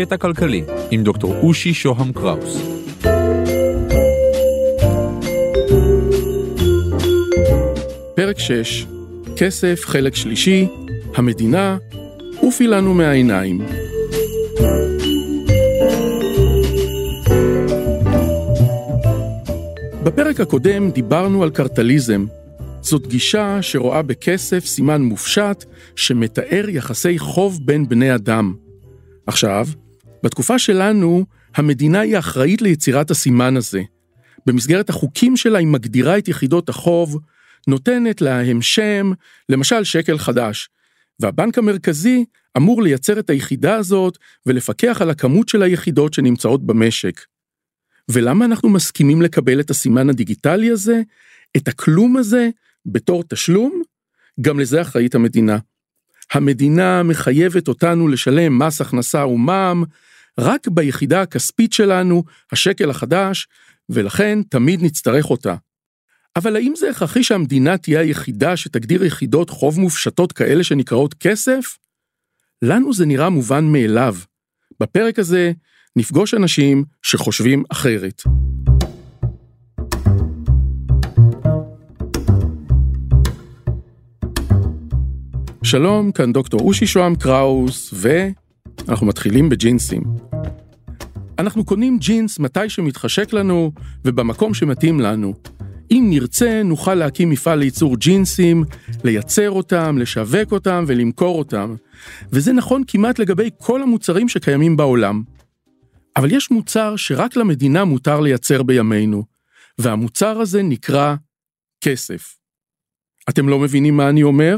קטע כלכלי עם דוקטור אושי שוהם קראוס. פרק 6, כסף, חלק שלישי, המדינה, עופי לנו מהעיניים. בפרק הקודם דיברנו על קרטליזם. זאת גישה שרואה בכסף סימן מופשט שמתאר יחסי חוב בין בני אדם. עכשיו, בתקופה שלנו, המדינה היא אחראית ליצירת הסימן הזה. במסגרת החוקים שלה היא מגדירה את יחידות החוב, נותנת להם שם, למשל שקל חדש, והבנק המרכזי אמור לייצר את היחידה הזאת ולפקח על הכמות של היחידות שנמצאות במשק. ולמה אנחנו מסכימים לקבל את הסימן הדיגיטלי הזה, את הכלום הזה, בתור תשלום? גם לזה אחראית המדינה. המדינה מחייבת אותנו לשלם מס הכנסה ומע"מ רק ביחידה הכספית שלנו, השקל החדש, ולכן תמיד נצטרך אותה. אבל האם זה הכרחי שהמדינה תהיה היחידה שתגדיר יחידות חוב מופשטות כאלה שנקראות כסף? לנו זה נראה מובן מאליו. בפרק הזה נפגוש אנשים שחושבים אחרת. שלום, כאן דוקטור אושי שוהם קראוס, ואנחנו מתחילים בג'ינסים. אנחנו קונים ג'ינס מתי שמתחשק לנו ובמקום שמתאים לנו. אם נרצה, נוכל להקים מפעל לייצור ג'ינסים, לייצר אותם, לשווק אותם ולמכור אותם. וזה נכון כמעט לגבי כל המוצרים שקיימים בעולם. אבל יש מוצר שרק למדינה מותר לייצר בימינו, והמוצר הזה נקרא כסף. אתם לא מבינים מה אני אומר?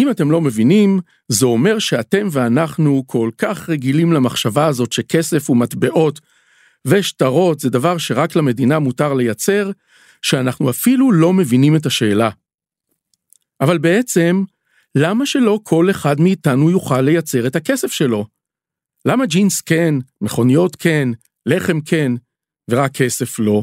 אם אתם לא מבינים, זה אומר שאתם ואנחנו כל כך רגילים למחשבה הזאת שכסף ומטבעות ושטרות זה דבר שרק למדינה מותר לייצר, שאנחנו אפילו לא מבינים את השאלה. אבל בעצם, למה שלא כל אחד מאיתנו יוכל לייצר את הכסף שלו? למה ג'ינס כן, מכוניות כן, לחם כן, ורק כסף לא?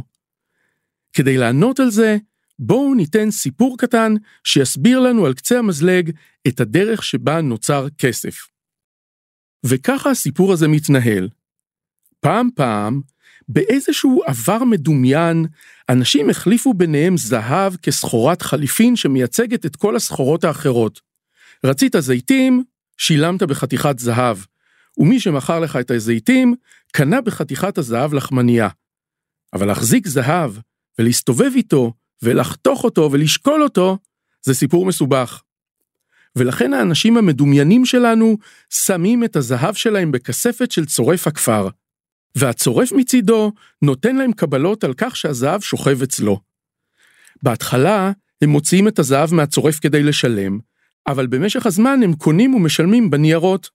כדי לענות על זה, בואו ניתן סיפור קטן שיסביר לנו על קצה המזלג את הדרך שבה נוצר כסף. וככה הסיפור הזה מתנהל. פעם פעם, באיזשהו עבר מדומיין, אנשים החליפו ביניהם זהב כסחורת חליפין שמייצגת את כל הסחורות האחרות. רצית זיתים, שילמת בחתיכת זהב, ומי שמכר לך את הזיתים, קנה בחתיכת הזהב לחמניה. אבל להחזיק זהב, ולהסתובב איתו, ולחתוך אותו ולשקול אותו, זה סיפור מסובך. ולכן האנשים המדומיינים שלנו שמים את הזהב שלהם בכספת של צורף הכפר. והצורף מצידו נותן להם קבלות על כך שהזהב שוכב אצלו. בהתחלה הם מוציאים את הזהב מהצורף כדי לשלם, אבל במשך הזמן הם קונים ומשלמים בניירות.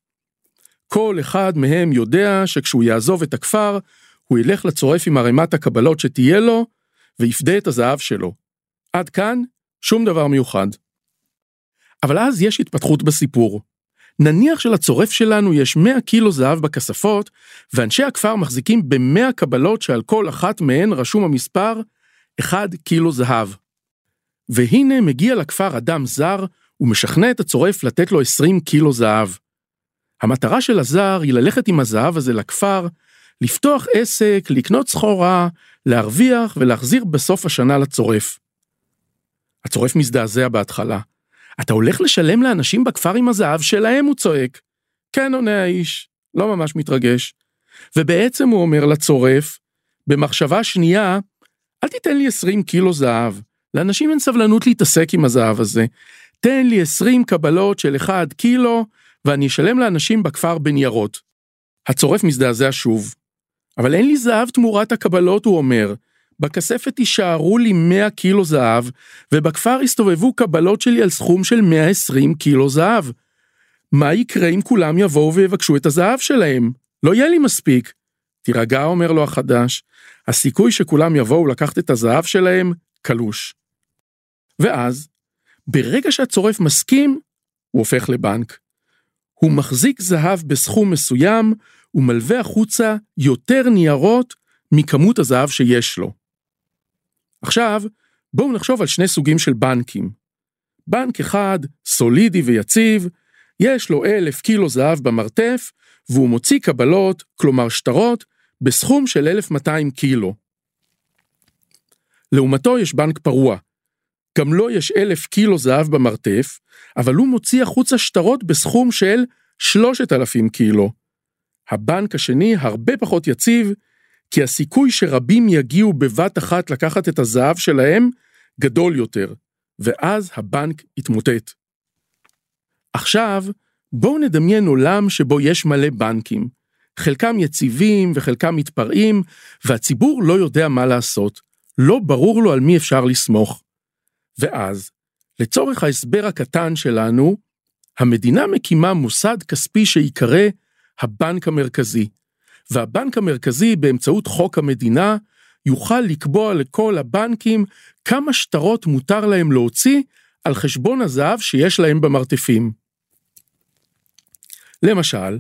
כל אחד מהם יודע שכשהוא יעזוב את הכפר, הוא ילך לצורף עם ערימת הקבלות שתהיה לו, ויפדה את הזהב שלו. עד כאן, שום דבר מיוחד. אבל אז יש התפתחות בסיפור. נניח שלצורף שלנו יש 100 קילו זהב בכספות, ואנשי הכפר מחזיקים ב-100 קבלות שעל כל אחת מהן רשום המספר 1 קילו זהב. והנה מגיע לכפר אדם זר, ומשכנע את הצורף לתת לו 20 קילו זהב. המטרה של הזר היא ללכת עם הזהב הזה לכפר, לפתוח עסק, לקנות סחורה, להרוויח ולהחזיר בסוף השנה לצורף. הצורף מזדעזע בהתחלה. אתה הולך לשלם לאנשים בכפר עם הזהב שלהם, הוא צועק. כן, עונה האיש, לא ממש מתרגש. ובעצם הוא אומר לצורף, במחשבה שנייה, אל תיתן לי 20 קילו זהב, לאנשים אין סבלנות להתעסק עם הזהב הזה. תן לי 20 קבלות של 1 קילו, ואני אשלם לאנשים בכפר בניירות. הצורף מזדעזע שוב. אבל אין לי זהב תמורת הקבלות, הוא אומר. בכספת יישארו לי 100 קילו זהב, ובכפר יסתובבו קבלות שלי על סכום של 120 קילו זהב. מה יקרה אם כולם יבואו ויבקשו את הזהב שלהם? לא יהיה לי מספיק. תירגע, אומר לו החדש, הסיכוי שכולם יבואו לקחת את הזהב שלהם, קלוש. ואז, ברגע שהצורף מסכים, הוא הופך לבנק. הוא מחזיק זהב בסכום מסוים, ומלווה החוצה יותר ניירות מכמות הזהב שיש לו. עכשיו, בואו נחשוב על שני סוגים של בנקים. בנק אחד, סולידי ויציב, יש לו אלף קילו זהב במרתף, והוא מוציא קבלות, כלומר שטרות, בסכום של 1,200 קילו. לעומתו יש בנק פרוע. גם לו יש 1,000 קילו זהב במרתף, אבל הוא מוציא החוצה שטרות בסכום של 3,000 קילו. הבנק השני הרבה פחות יציב, כי הסיכוי שרבים יגיעו בבת אחת לקחת את הזהב שלהם גדול יותר, ואז הבנק יתמוטט. עכשיו, בואו נדמיין עולם שבו יש מלא בנקים. חלקם יציבים וחלקם מתפרעים, והציבור לא יודע מה לעשות. לא ברור לו על מי אפשר לסמוך. ואז, לצורך ההסבר הקטן שלנו, המדינה מקימה מוסד כספי שיקרא הבנק המרכזי, והבנק המרכזי באמצעות חוק המדינה יוכל לקבוע לכל הבנקים כמה שטרות מותר להם להוציא על חשבון הזהב שיש להם במרתפים. למשל,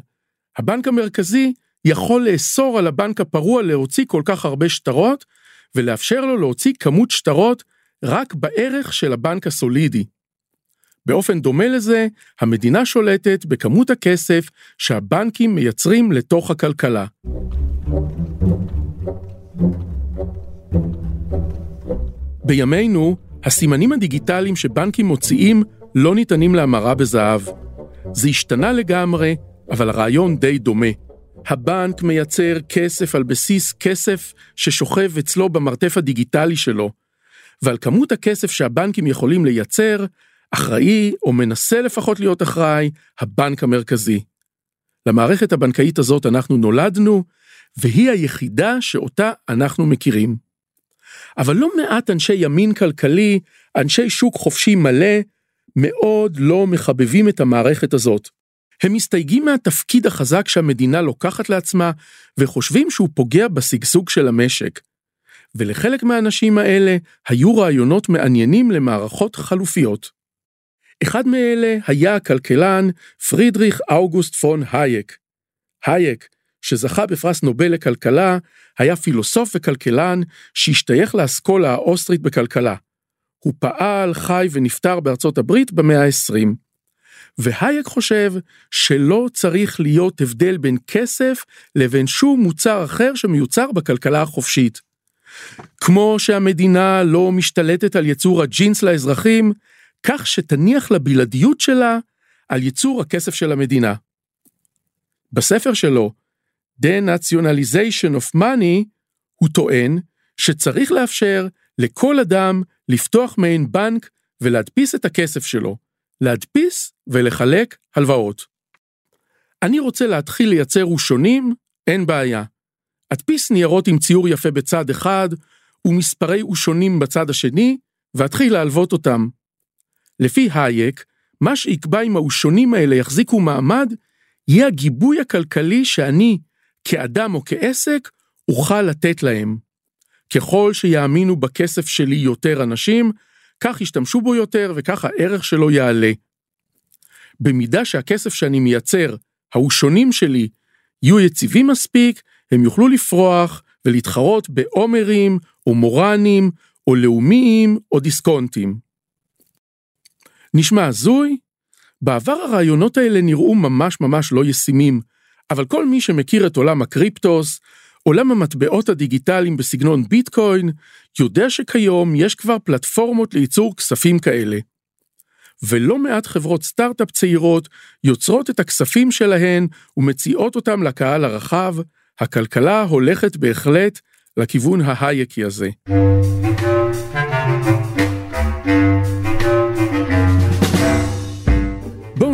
הבנק המרכזי יכול לאסור על הבנק הפרוע להוציא כל כך הרבה שטרות, ולאפשר לו להוציא כמות שטרות רק בערך של הבנק הסולידי. באופן דומה לזה, המדינה שולטת בכמות הכסף שהבנקים מייצרים לתוך הכלכלה. בימינו, הסימנים הדיגיטליים שבנקים מוציאים לא ניתנים להמרה בזהב. זה השתנה לגמרי, אבל הרעיון די דומה. הבנק מייצר כסף על בסיס כסף ששוכב אצלו במרתף הדיגיטלי שלו, ועל כמות הכסף שהבנקים יכולים לייצר, אחראי, או מנסה לפחות להיות אחראי, הבנק המרכזי. למערכת הבנקאית הזאת אנחנו נולדנו, והיא היחידה שאותה אנחנו מכירים. אבל לא מעט אנשי ימין כלכלי, אנשי שוק חופשי מלא, מאוד לא מחבבים את המערכת הזאת. הם מסתייגים מהתפקיד החזק שהמדינה לוקחת לעצמה, וחושבים שהוא פוגע בשגשוג של המשק. ולחלק מהאנשים האלה היו רעיונות מעניינים למערכות חלופיות. אחד מאלה היה הכלכלן פרידריך אוגוסט פון הייק. הייק, שזכה בפרס נובל לכלכלה, היה פילוסוף וכלכלן שהשתייך לאסכולה האוסטרית בכלכלה. הוא פעל, חי ונפטר בארצות הברית במאה ה-20. והייק חושב שלא צריך להיות הבדל בין כסף לבין שום מוצר אחר שמיוצר בכלכלה החופשית. כמו שהמדינה לא משתלטת על יצור הג'ינס לאזרחים, כך שתניח לבלעדיות שלה על ייצור הכסף של המדינה. בספר שלו, Denationalization of Money, הוא טוען שצריך לאפשר לכל אדם לפתוח מעין בנק ולהדפיס את הכסף שלו, להדפיס ולחלק הלוואות. אני רוצה להתחיל לייצר ראשונים, אין בעיה. אדפיס ניירות עם ציור יפה בצד אחד, ומספרי אושונים בצד השני, ואתחיל להלוות אותם. לפי הייק, מה שיקבע אם האושונים האלה יחזיקו מעמד, יהיה הגיבוי הכלכלי שאני, כאדם או כעסק, אוכל לתת להם. ככל שיאמינו בכסף שלי יותר אנשים, כך ישתמשו בו יותר וכך הערך שלו יעלה. במידה שהכסף שאני מייצר, האושונים שלי, יהיו יציבים מספיק, הם יוכלו לפרוח ולהתחרות בעומרים, או מורנים, או לאומיים, או דיסקונטים. נשמע הזוי? בעבר הרעיונות האלה נראו ממש ממש לא ישימים, אבל כל מי שמכיר את עולם הקריפטוס, עולם המטבעות הדיגיטליים בסגנון ביטקוין, יודע שכיום יש כבר פלטפורמות לייצור כספים כאלה. ולא מעט חברות סטארט-אפ צעירות יוצרות את הכספים שלהן ומציעות אותם לקהל הרחב, הכלכלה הולכת בהחלט לכיוון ההייקי הזה.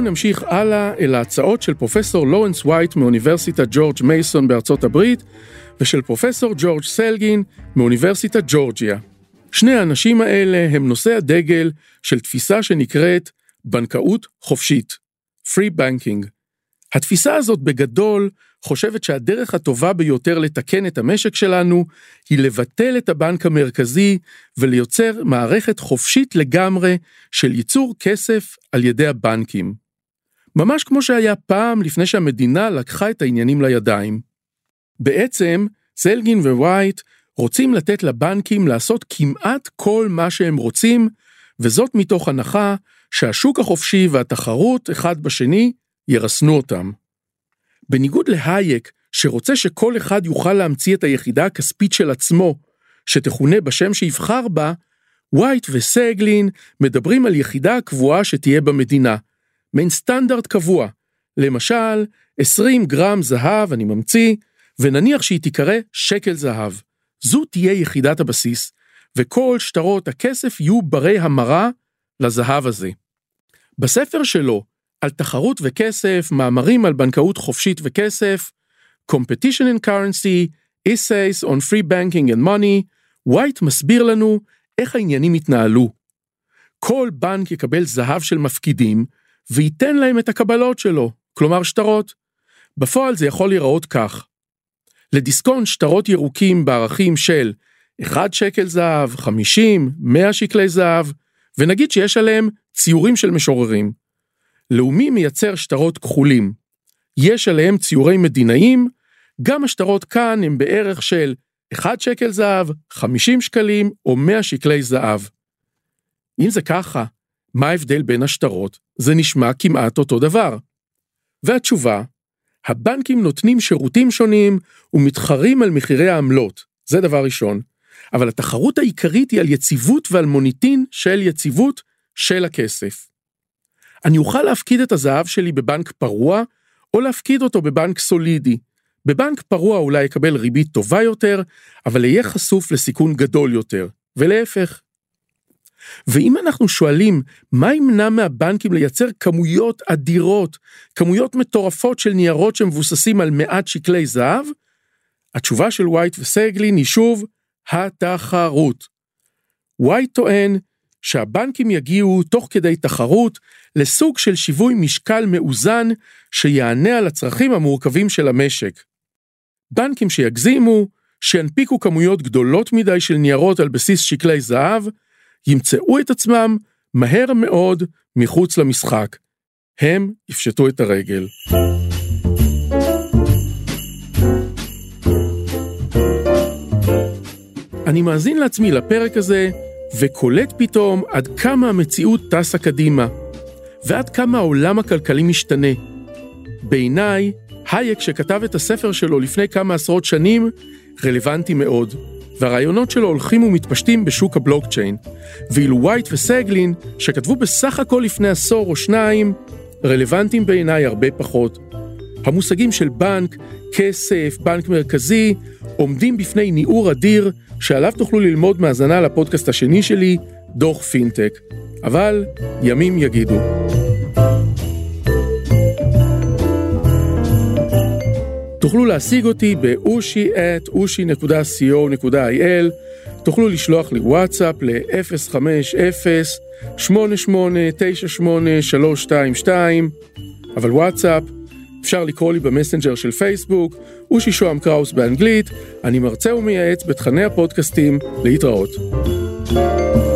נמשיך הלאה אל ההצעות של פרופסור לורנס וייט מאוניברסיטת ג'ורג' מייסון בארצות הברית ושל פרופסור ג'ורג' סלגין מאוניברסיטת ג'ורג'יה. שני האנשים האלה הם נושא הדגל של תפיסה שנקראת בנקאות חופשית, Free Banking. התפיסה הזאת בגדול חושבת שהדרך הטובה ביותר לתקן את המשק שלנו היא לבטל את הבנק המרכזי וליוצר מערכת חופשית לגמרי של ייצור כסף על ידי הבנקים. ממש כמו שהיה פעם לפני שהמדינה לקחה את העניינים לידיים. בעצם, סלגין ווייט רוצים לתת לבנקים לעשות כמעט כל מה שהם רוצים, וזאת מתוך הנחה שהשוק החופשי והתחרות אחד בשני ירסנו אותם. בניגוד להייק, שרוצה שכל אחד יוכל להמציא את היחידה הכספית של עצמו, שתכונה בשם שיבחר בה, ווייט וסגלין מדברים על יחידה קבועה שתהיה במדינה, מעין סטנדרט קבוע, למשל 20 גרם זהב, אני ממציא, ונניח שהיא תיקרא שקל זהב. זו תהיה יחידת הבסיס, וכל שטרות הכסף יהיו ברי המרה לזהב הזה. בספר שלו, על תחרות וכסף, מאמרים על בנקאות חופשית וכסף, Competition in Currency, Essays on Free Banking and Money, ווייט מסביר לנו איך העניינים יתנהלו. כל בנק יקבל זהב של מפקידים, וייתן להם את הקבלות שלו, כלומר שטרות. בפועל זה יכול להיראות כך. לדיסקונט שטרות ירוקים בערכים של 1 שקל זהב, 50, 100 שקלי זהב, ונגיד שיש עליהם ציורים של משוררים. לאומי מייצר שטרות כחולים. יש עליהם ציורי מדינאים, גם השטרות כאן הם בערך של 1 שקל זהב, 50 שקלים או 100 שקלי זהב. אם זה ככה, מה ההבדל בין השטרות? זה נשמע כמעט אותו דבר. והתשובה, הבנקים נותנים שירותים שונים ומתחרים על מחירי העמלות, זה דבר ראשון. אבל התחרות העיקרית היא על יציבות ועל מוניטין של יציבות של הכסף. אני אוכל להפקיד את הזהב שלי בבנק פרוע, או להפקיד אותו בבנק סולידי. בבנק פרוע אולי יקבל ריבית טובה יותר, אבל יהיה חשוף לסיכון גדול יותר, ולהפך. ואם אנחנו שואלים מה ימנע מהבנקים לייצר כמויות אדירות, כמויות מטורפות של ניירות שמבוססים על מעט שקלי זהב, התשובה של ווייט וסגלין היא שוב התחרות. ווייט טוען שהבנקים יגיעו תוך כדי תחרות לסוג של שיווי משקל מאוזן שיענה על הצרכים המורכבים של המשק. בנקים שיגזימו, שינפיקו כמויות גדולות מדי של ניירות על בסיס שקלי זהב, ימצאו את עצמם מהר מאוד מחוץ למשחק. הם יפשטו את הרגל. אני מאזין לעצמי לפרק הזה, וקולט פתאום עד כמה המציאות טסה קדימה, ועד כמה העולם הכלכלי משתנה. בעיניי, הייק שכתב את הספר שלו לפני כמה עשרות שנים, רלוונטי מאוד, והרעיונות שלו הולכים ומתפשטים בשוק הבלוקצ'יין, ואילו ווייט וסגלין, שכתבו בסך הכל לפני עשור או שניים, רלוונטיים בעיניי הרבה פחות. המושגים של בנק, כסף, בנק מרכזי, עומדים בפני ניעור אדיר, שעליו תוכלו ללמוד מהאזנה לפודקאסט השני שלי, דוח פינטק. אבל ימים יגידו. תוכלו להשיג אותי באושי at אושי.co.il, תוכלו לשלוח לי וואטסאפ ל-050-8898-322, אבל וואטסאפ, אפשר לקרוא לי במסנג'ר של פייסבוק, אושי שוהם קראוס באנגלית, אני מרצה ומייעץ בתכני הפודקאסטים, להתראות. thank you